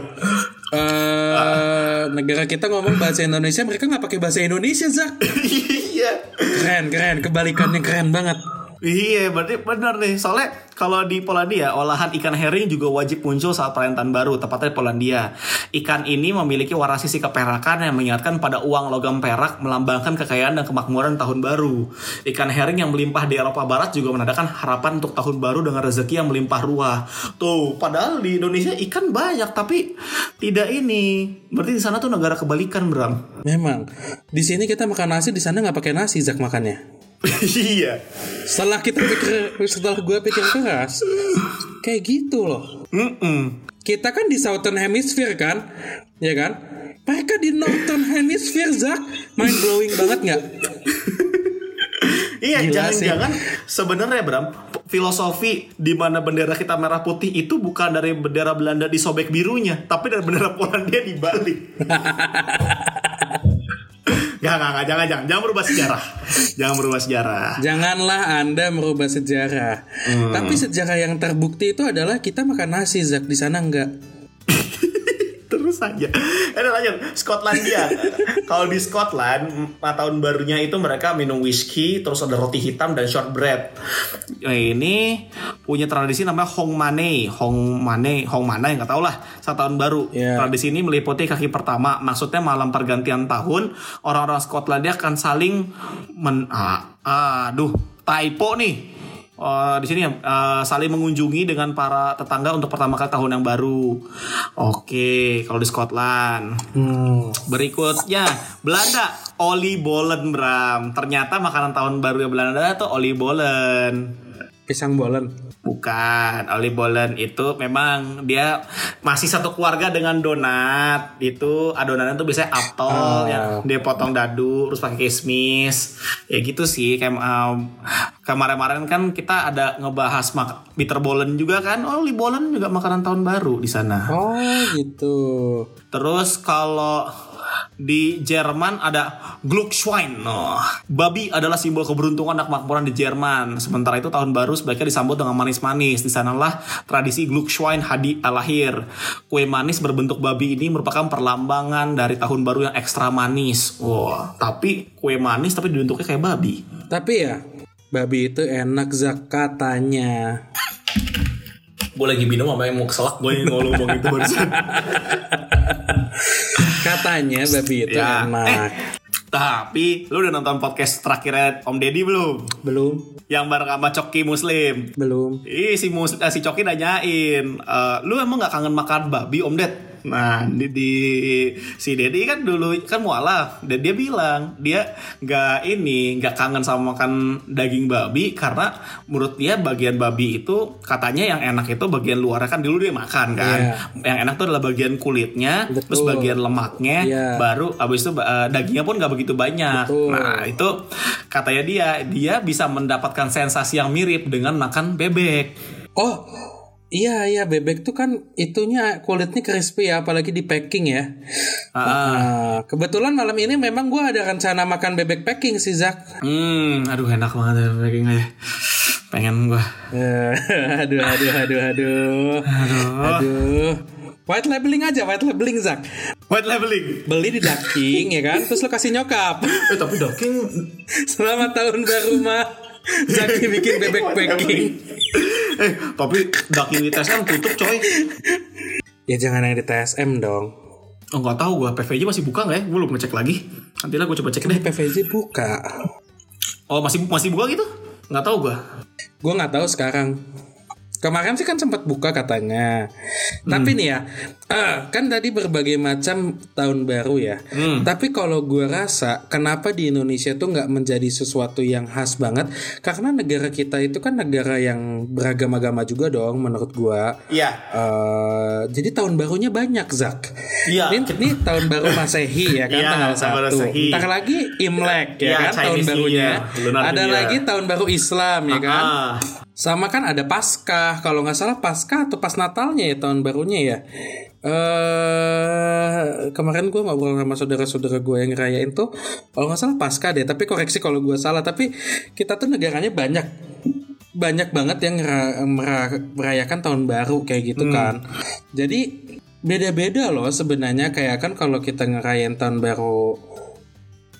eh negara kita ngomong bahasa Indonesia, mereka nggak pakai bahasa Indonesia, Zak. Iya. Keren, keren, kebalikannya keren banget. Iya, berarti benar nih. Soalnya kalau di Polandia, olahan ikan herring juga wajib muncul saat perayaan tahun baru, tepatnya di Polandia. Ikan ini memiliki warna sisi keperakan yang mengingatkan pada uang logam perak melambangkan kekayaan dan kemakmuran tahun baru. Ikan herring yang melimpah di Eropa Barat juga menandakan harapan untuk tahun baru dengan rezeki yang melimpah ruah. Tuh, padahal di Indonesia ikan banyak tapi tidak ini. Berarti di sana tuh negara kebalikan, Bram. Memang di sini kita makan nasi, di sana nggak pakai nasi, Zak makannya. iya. Setelah kita pikir, setelah gue pikir keras, kayak gitu loh. Mm-mm. Kita kan di Southern Hemisphere kan, ya kan? Mereka di Northern Hemisphere, Zak, mind blowing banget nggak? Iya, jangan-jangan sebenarnya Bram, filosofi di mana bendera kita merah putih itu bukan dari bendera Belanda disobek birunya, tapi dari bendera Polandia dibalik. Gak, gak, gak, jangan, jangan, jangan berubah sejarah. Jangan berubah sejarah. Janganlah Anda merubah sejarah. Tapi sejarah yang terbukti itu adalah kita makan nasi, Zak, di sana enggak. Terus aja. Eh lanjut, Skotlandia. Kalau di Scotland, tahun barunya itu mereka minum whisky, terus ada roti hitam dan shortbread. Nah, ini punya tradisi namanya Hong Mane, Hong Mane, Hong Mana yang nggak tahu lah. Saat tahun baru. Iya. Tradisi ini meliputi kaki pertama. Maksudnya malam pergantian tahun, orang-orang Skotlandia akan saling men, ah, aduh, typo nih. Eh, di sini eh, saling mengunjungi dengan para tetangga untuk pertama kali tahun yang baru. Oke, kalau di Scotland. Hmm. Berikutnya Belanda, Oli Bolen Bram. Ternyata makanan tahun baru Belanda itu Oli Bolen. Pisang bolen. Bukan, Oli Bolen itu memang dia masih satu keluarga dengan donat. Itu adonannya tuh biasanya apel Ah. ya dia potong dadu terus pakai kismis. Ya gitu sih kayak um, kemarin-kemarin kan kita ada ngebahas mak bitter bolen juga kan. Oli Bolen juga makanan tahun baru di sana. Oh, gitu. Terus kalau di Jerman ada Gluckschwein. Oh, babi adalah simbol keberuntungan dan kemakmuran di Jerman. Sementara itu tahun baru sebaiknya disambut dengan manis-manis. Di sanalah tradisi Gluckschwein hadi lahir. Kue manis berbentuk babi ini merupakan perlambangan dari tahun baru yang ekstra manis. Wah, tapi kue manis tapi bentuknya kayak babi. Tapi ya, babi itu enak Zak katanya. Gue lagi minum sama yang mau keselak gue ngomong itu barusan. Katanya babi itu Ya. enak. Eh, tapi lu udah nonton podcast terakhirnya Om Deddy belum? Belum, Yang bareng sama Coki Muslim. belum. Ih si mus eh, si Coki nanyain, "Eh, lu emang nggak kangen makan babi Om Ded? Nah di, di si Dedi kan dulu kan mualaf dan dia bilang dia nggak ini nggak kangen sama makan daging babi karena menurut dia bagian babi itu katanya yang enak itu bagian luarnya kan dulu dia makan kan Iya. yang enak tuh adalah bagian kulitnya terus Betul. bagian lemaknya Iya. baru abis itu eh, dagingnya pun nggak begitu banyak Betul. nah itu katanya dia dia bisa mendapatkan sensasi yang mirip dengan makan bebek Oh, iya iya bebek tuh kan itunya kulitnya crispy ya, apalagi di packing ya. Ah, Nah, kebetulan malam ini memang gua ada rencana makan bebek packing sih Zak. hmm aduh enak banget ya bebeknya pengen gua Eh, aduh aduh aduh aduh. Aduh. White labeling aja, white labeling Zak. white labeling Beli di daging ya kan, terus lo kasih nyokap. eh tapi daging Selamat tahun baru mah. Zaki bikin bebek packing. Eh tapi daging di TSM tutup coy Ya jangan yang di TSM dong. oh nggak tahu gua PVJ masih buka nggak ya gue belum ngecek lagi nanti lah gue coba cek deh PVJ buka. oh masih masih buka gitu nggak tahu gua Gue nggak tahu sekarang. Kemarin sih kan sempat buka katanya. Tapi nih ya, eh, kan tadi berbagai macam tahun baru ya. Tapi kalau gue rasa, kenapa di Indonesia tuh nggak menjadi sesuatu yang khas banget? Karena negara kita itu kan negara yang beragam agama juga dong, menurut gue. Iya. Eh, jadi tahun barunya banyak Zak. Iya. Ini, ini tahun baru Masehi ya kan Iya, tanggal tahun baru 1. Masehi. Ntar lagi Imlek ya Iya, kan tahun Chinese New barunya. Lunar Ada lagi tahun baru Islam ya kan. Sama kan ada Paskah, kalau nggak salah Paskah atau pas Natalnya ya tahun barunya ya. Eh kemarin gue ngobrol sama saudara-saudara gue yang ngerayain tuh, kalau nggak salah Paskah deh. Tapi koreksi kalau gue salah. Tapi kita tuh negaranya banyak banyak banget yang merayakan tahun baru kayak gitu kan. Jadi beda-beda loh sebenarnya kayak kan kalau kita ngerayain tahun baru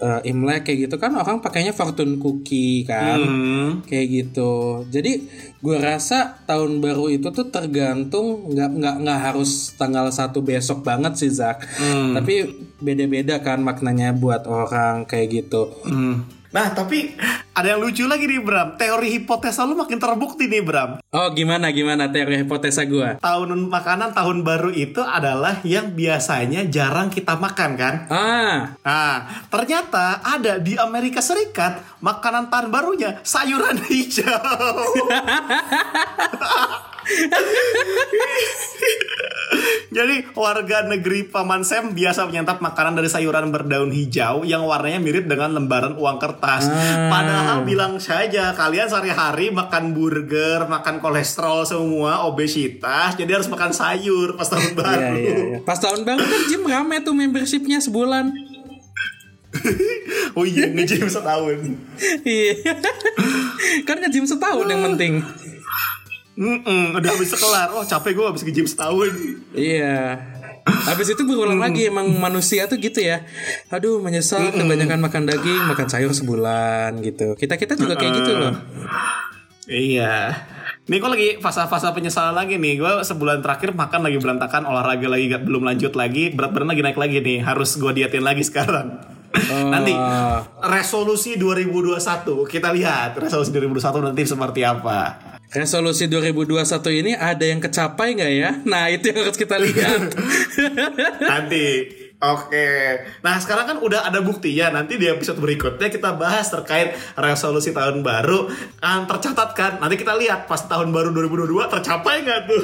eh, Imlek kayak gitu kan orang pakainya fortune cookie kan Hmm. kayak gitu jadi gue rasa tahun baru itu tuh tergantung nggak nggak nggak harus tanggal satu besok banget sih Zak Hmm. tapi beda-beda kan maknanya buat orang kayak gitu Hmm. Nah, tapi ada yang lucu lagi nih, Bram. Teori hipotesa lu makin terbukti nih, Bram. oh gimana gimana teori hipotesa gue Tahun makanan tahun baru itu adalah yang biasanya jarang kita makan kan? ah Nah, ternyata ada di Amerika Serikat makanan tahun barunya sayuran hijau. Jadi warga negeri Paman Sam biasa menyantap makanan dari sayuran berdaun hijau yang warnanya mirip dengan lembaran uang kertas. Ah. Padahal bilang saja kalian sehari-hari makan burger, makan kolesterol semua, obesitas, jadi harus makan sayur pas tahun baru. Iya, iya, iya. Pas tahun baru kan gym rame tuh membershipnya sebulan. Oh iya, nge-gym setahun. Iya. kan nge-gym setahun yang penting. Mm-mm, udah habis kelar. Oh capek gue habis nge-gym setahun. Iya. Habis itu berulang lagi emang manusia tuh gitu ya. Aduh menyesal kebanyakan makan daging, makan sayur sebulan gitu. Kita kita juga kayak gitu loh. Iya. Nih gue lagi fase-fase penyesalan lagi nih. Gue sebulan terakhir makan lagi berantakan, olahraga lagi gak, belum lanjut lagi, berat badan lagi naik lagi nih. Harus gue diatin lagi sekarang. Nanti resolusi 2021 kita lihat resolusi 2021 nanti seperti apa. Resolusi 2021 ini ada yang kecapai nggak ya? Nah itu yang harus kita lihat. Nanti. Oke. Nah, sekarang kan udah ada bukti ya. Nanti di episode berikutnya kita bahas terkait resolusi tahun baru. Kan tercatat kan. Nanti kita lihat pas tahun baru 2022 tercapai nggak tuh?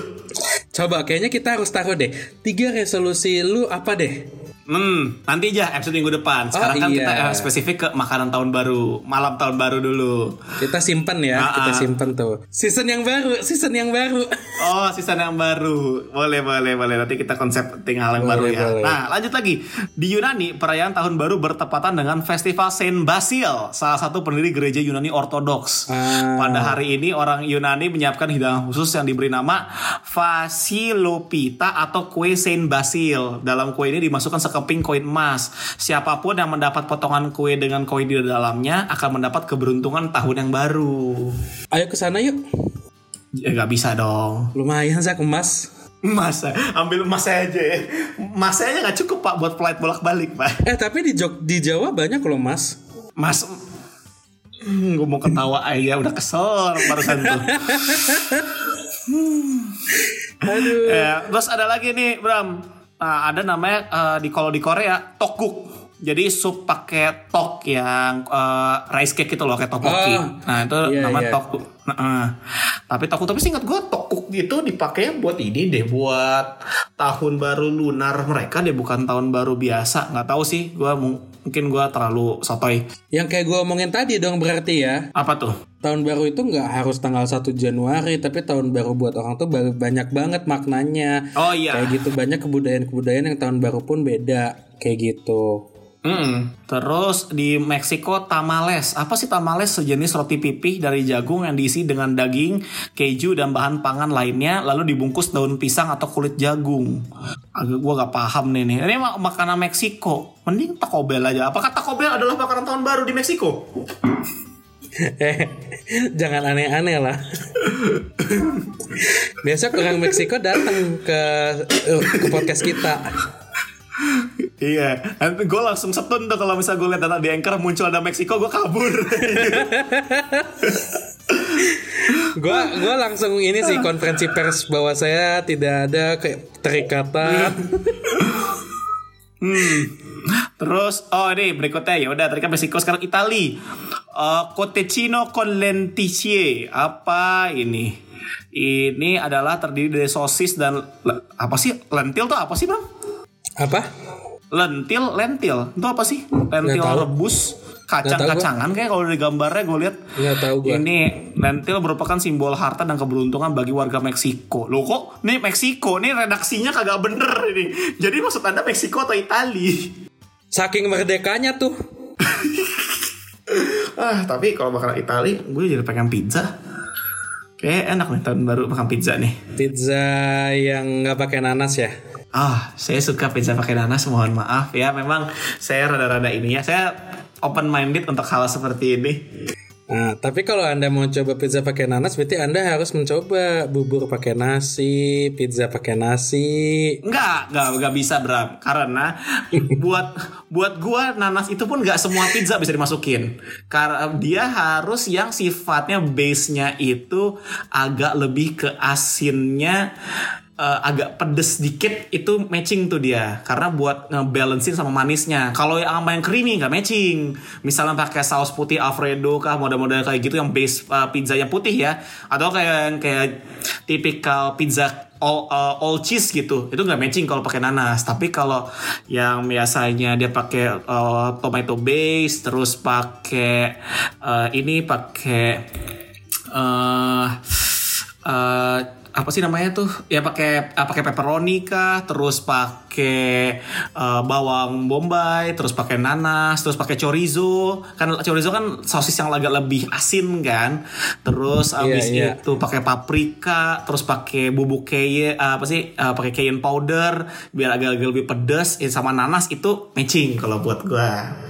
Coba kayaknya kita harus taruh deh. Tiga resolusi lu apa deh? Hmm, nanti aja episode minggu depan. Sekarang Oh, kan iya. kita eh, spesifik ke makanan tahun baru, malam tahun baru dulu. Kita simpen ya, Ah, kita ah. simpen tuh. Season yang baru, season yang baru. Oh, season yang baru. Boleh, boleh, boleh. Nanti kita konsep tinggal yang baru ya. boleh. Nah, lanjut lagi. Di Yunani, perayaan tahun baru bertepatan dengan festival Saint Basil, salah satu pendiri gereja Yunani Ortodoks. Ah. Pada hari ini orang Yunani menyiapkan hidangan khusus yang diberi nama Fasilopita atau kue Saint Basil. Dalam kue ini dimasukkan sekeping koin emas. Siapa pun yang mendapat potongan kue dengan koin di dalamnya akan mendapat keberuntungan tahun yang baru. Ayo ke sana yuk. Ya nggak bisa dong. Lumayan Zak emas. Emas, ambil emas aja ya. Emas aja nggak cukup pak buat flight bolak balik pak. Eh tapi di Jog di Jawa banyak loh mas. Mas, hmm, gue mau ketawa aja udah kesel barusan tuh. Aduh. Ya, terus ada lagi nih Bram, Nah, ada namanya eh, di kalau di Korea tokguk. Jadi sup pakai tok yang eh, rice cake itu loh kayak tteokbokki. Oh, nah itu iya, namanya iya. tokguk. Nah, eh. tapi tokguk tapi singkat gue tokguk itu dipakai buat ini deh buat tahun baru lunar mereka deh bukan tahun baru biasa. Nggak tahu sih gue mungkin gue terlalu sotoy. Yang kayak gue omongin tadi dong berarti ya. Apa tuh? Tahun baru itu nggak harus tanggal 1 Januari, tapi tahun baru buat orang tuh ba- banyak banget maknanya. Oh iya. Kayak gitu banyak kebudayaan-kebudayaan yang tahun baru pun beda kayak gitu. Mm. Terus di Meksiko tamales. Apa sih tamales? Sejenis roti pipih dari jagung yang diisi dengan daging, keju dan bahan pangan lainnya lalu dibungkus daun pisang atau kulit jagung. Agak gua gak paham nih nih. Ini mak- makanan Meksiko. Mending Taco Bell aja. Apakah Taco Bell adalah makanan tahun baru di Meksiko? Eh, jangan aneh-aneh lah. Besok orang Meksiko datang ke eh, ke podcast kita. Iya, nanti gue langsung setun tuh kalau misalnya gue lihat data di Anchor muncul ada Meksiko, gue kabur. gua gua langsung ini sih konferensi pers bahwa saya tidak ada keterikatan. Hmm. Terus oh ini berikutnya ya udah tadi kan Meksiko sekarang Itali. Uh, Cotecino con lenticchie. Apa ini? Ini adalah terdiri dari sosis dan apa sih? Lentil tuh apa sih, Bang? Apa? Lentil, lentil. Itu apa sih? Lentil rebus kacang-kacangan kayak kalau di gambarnya gue lihat. Nggak tahu gua. Ini lentil merupakan simbol harta dan keberuntungan bagi warga Meksiko. Loh kok nih Meksiko nih redaksinya kagak bener ini. Jadi maksud Anda Meksiko atau Itali? Saking merdekanya tuh. Ah, tapi kalau makanan Itali, gue jadi pengen pizza. Kayak enak nih tahun baru makan pizza nih. Pizza yang nggak pakai nanas ya. Ah, saya suka pizza pakai nanas. Mohon maaf ya, memang saya rada-rada ini ya. Saya open minded untuk hal seperti ini. Nah, tapi kalau Anda mau coba pizza pakai nanas, berarti Anda harus mencoba bubur pakai nasi, pizza pakai nasi. Enggak, enggak, enggak bisa Bram. Karena buat buat gua nanas itu pun enggak semua pizza bisa dimasukin. Karena dia harus yang sifatnya base-nya itu agak lebih ke asinnya eh, agak pedes dikit itu matching tuh dia. Karena buat ngebalancein sama manisnya. Kalau yang sama yang creamy nggak matching. Misalnya pakai saus putih alfredo kah model-model kayak gitu yang base eh, pizza yang putih ya. Atau kayak yang kayak tipikal pizza all, uh, all cheese gitu. Itu nggak matching kalau pakai nanas. Tapi kalau yang biasanya dia pakai uh, tomato base terus pakai uh, ini pakai uh, uh, apa sih namanya tuh? Ya pakai uh, pakai pepperoni kah? Terus pakai uh, bawang bombay terus pakai nanas terus pakai chorizo. Kan chorizo kan sosis yang agak lebih asin kan? Terus abis iya. itu pakai paprika terus pakai bubuk cayenne uh, apa sih? Uh, pakai cayenne powder biar agak-agak lebih pedas eh, sama nanas itu matching kalau buat gua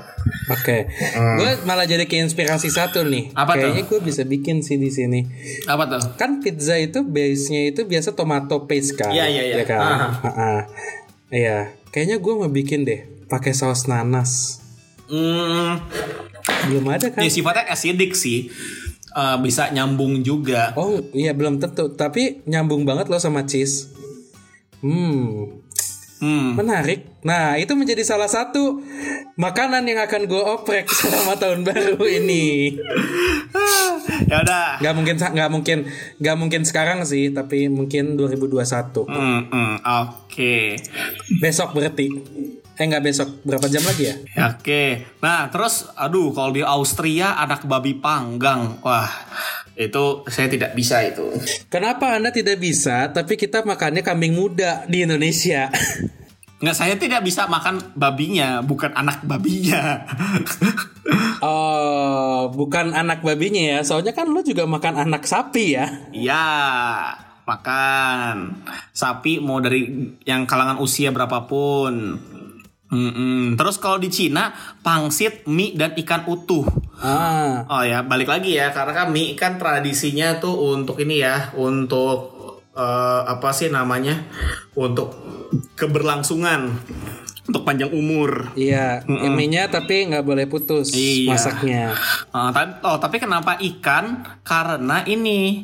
Oke, gue malah jadi keinspirasi satu nih. Apa? Kayaknya gue bisa bikin sih di sini. apa tuh Kan pizza itu base-nya itu biasa tomato paste kan? Iya, iya, iya. Ya kan? Iya, kayaknya gue mau bikin deh pakai saus nanas. hmm, Belum ada kan? ya sifatnya acidic sih Uh, bisa nyambung juga Oh iya belum tentu, tapi nyambung banget loh sama cheese. Hmm, hmm. menarik. Nah itu menjadi salah satu makanan yang akan gue oprek selama tahun baru ini. ya udah Gak mungkin, nggak mungkin, nggak mungkin sekarang sih, tapi mungkin 2021. Hmm, hmm, oke Besok berarti. Eh nggak besok, berapa jam lagi ya? Oke, nah terus, aduh, kalau di Austria anak babi panggang, wah, itu saya tidak bisa itu. Kenapa anda tidak bisa, tapi kita makannya kambing muda di Indonesia? Nggak, saya tidak bisa makan babinya, bukan anak babinya. oh, bukan anak babinya ya. Soalnya kan lu juga makan anak sapi ya. Iya, makan sapi mau dari yang kalangan usia berapapun. Mm-mm. Terus kalau di Cina, pangsit, mie dan ikan utuh. Ah, Oh ya, balik lagi ya, karena kan mie kan tradisinya tuh untuk ini ya, untuk eh, apa sih namanya, untuk keberlangsungan, untuk panjang umur. iya. Mie-nya tapi nggak boleh putus Iya. masaknya. Eh, ta- oh, tapi kenapa ikan? Karena ini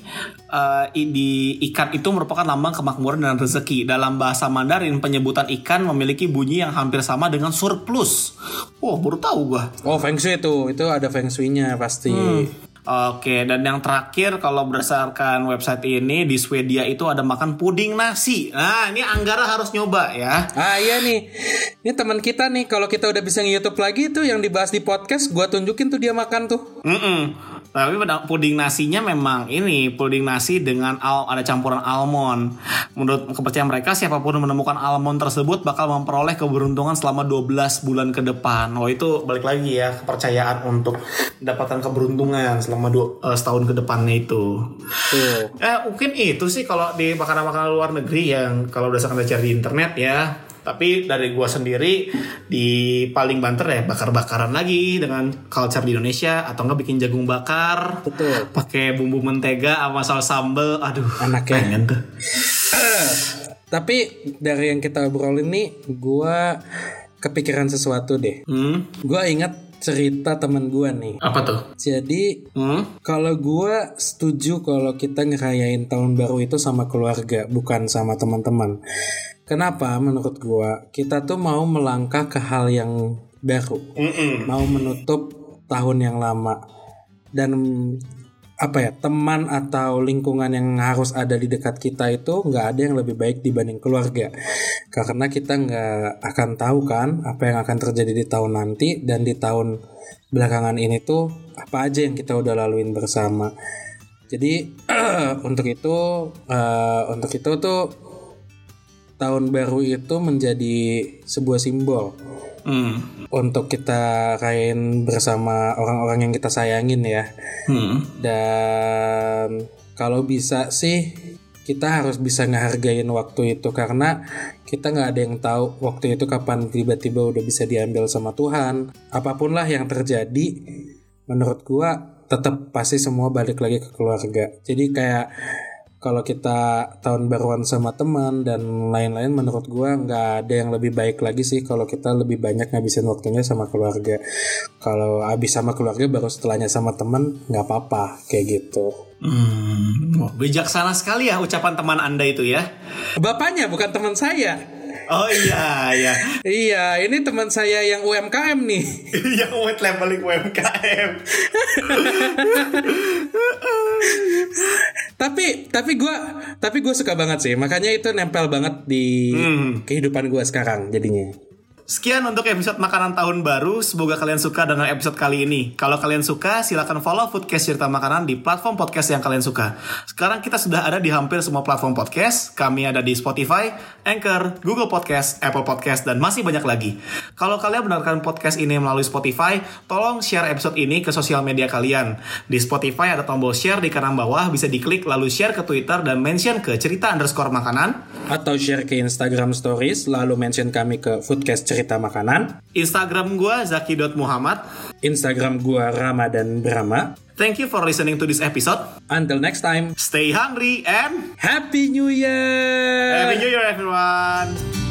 i- di ikan itu merupakan lambang kemakmuran dan rezeki. Dalam bahasa Mandarin, penyebutan ikan memiliki bunyi yang hampir sama dengan surplus. Wow, baru tahu gua. Oh, feng shui itu, itu ada feng shui-nya pasti. Oke, dan yang terakhir kalau berdasarkan website ini di Swedia itu ada makan puding nasi. Nah, ini Anggara harus nyoba ya. Ah iya nih, ini teman kita nih kalau kita udah bisa nge-youtube lagi tuh yang dibahas di podcast, gua tunjukin tuh dia makan tuh. Mm-mm. Tapi pada puding nasinya memang ini puding nasi dengan al ada campuran almond. Menurut kepercayaan mereka siapa pun menemukan almond tersebut bakal memperoleh keberuntungan selama 12 bulan ke depan. Oh itu balik lagi ya kepercayaan untuk mendapatkan keberuntungan selama dua, eh, setahun ke depannya itu. Tuh. Eh mungkin itu sih kalau di makanan-makanan luar negeri yang kalau berdasarkan cari di internet ya. Tapi dari gua sendiri di paling banter ya bakar-bakaran lagi dengan culture di Indonesia atau enggak bikin jagung bakar. Betul. Pakai bumbu mentega sama saus sambel. Aduh, Enak ya. pengen tuh. Tapi dari yang kita obrolin nih, gua kepikiran sesuatu deh. Hmm. Gua ingat cerita teman gue nih. Apa tuh? Jadi Hmm? kalau gue setuju kalau kita ngerayain tahun baru itu sama keluarga, bukan sama teman-teman. Kenapa? Menurut gue kita tuh mau melangkah ke hal yang baru, Mm-mm. mau menutup tahun yang lama dan apa ya teman atau lingkungan yang harus ada di dekat kita itu nggak ada yang lebih baik dibanding keluarga. Karena kita nggak akan tahu kan apa yang akan terjadi di tahun nanti dan di tahun belakangan ini tuh apa aja yang kita udah laluin bersama. Jadi untuk itu eh, untuk itu tuh tahun baru itu menjadi sebuah simbol. Hmm. Untuk kita rayain bersama orang-orang yang kita sayangin ya. Hmm. dan kalau bisa sih kita harus bisa ngehargain waktu itu karena kita nggak ada yang tahu waktu itu kapan tiba-tiba udah bisa diambil sama Tuhan. Apa pun lah yang terjadi menurut gua tetap pasti semua balik lagi ke keluarga. Jadi kayak kalau kita tahun baruan sama teman dan lain-lain menurut gua nggak ada yang lebih baik lagi sih kalau kita lebih banyak ngabisin waktunya sama keluarga kalau habis sama keluarga baru setelahnya sama teman nggak apa-apa kayak gitu Hmm. Bijaksana sekali ya ucapan teman Anda itu ya. bapaknya bukan teman saya Oh iya, iya. iya ini teman saya yang UMKM nih yang white labeling UMKM. tapi tapi gua tapi gue suka banget sih makanya itu nempel banget di Hmm. kehidupan gua sekarang jadinya Sekian untuk episode makanan tahun baru. Semoga kalian suka dengan episode kali ini. Kalau kalian suka, silakan follow Foodcast Cerita Makanan di platform podcast yang kalian suka. Sekarang kita sudah ada di hampir semua platform podcast. Kami ada di Spotify, Anchor, Google Podcast, Apple Podcast, dan masih banyak lagi. Kalau kalian mendengarkan podcast ini melalui Spotify, tolong share episode ini ke sosial media kalian. Di Spotify ada tombol share di kanan bawah, bisa diklik lalu share ke Twitter dan mention ke cerita underscore makanan. atau share ke Instagram Stories lalu mention kami ke Foodcast Cerita Makanan Instagram gua zaki.muhammad. Instagram gua Ramadan Brahma Thank you for listening to this episode. until next time Stay hungry and Happy New Year Happy New Year everyone.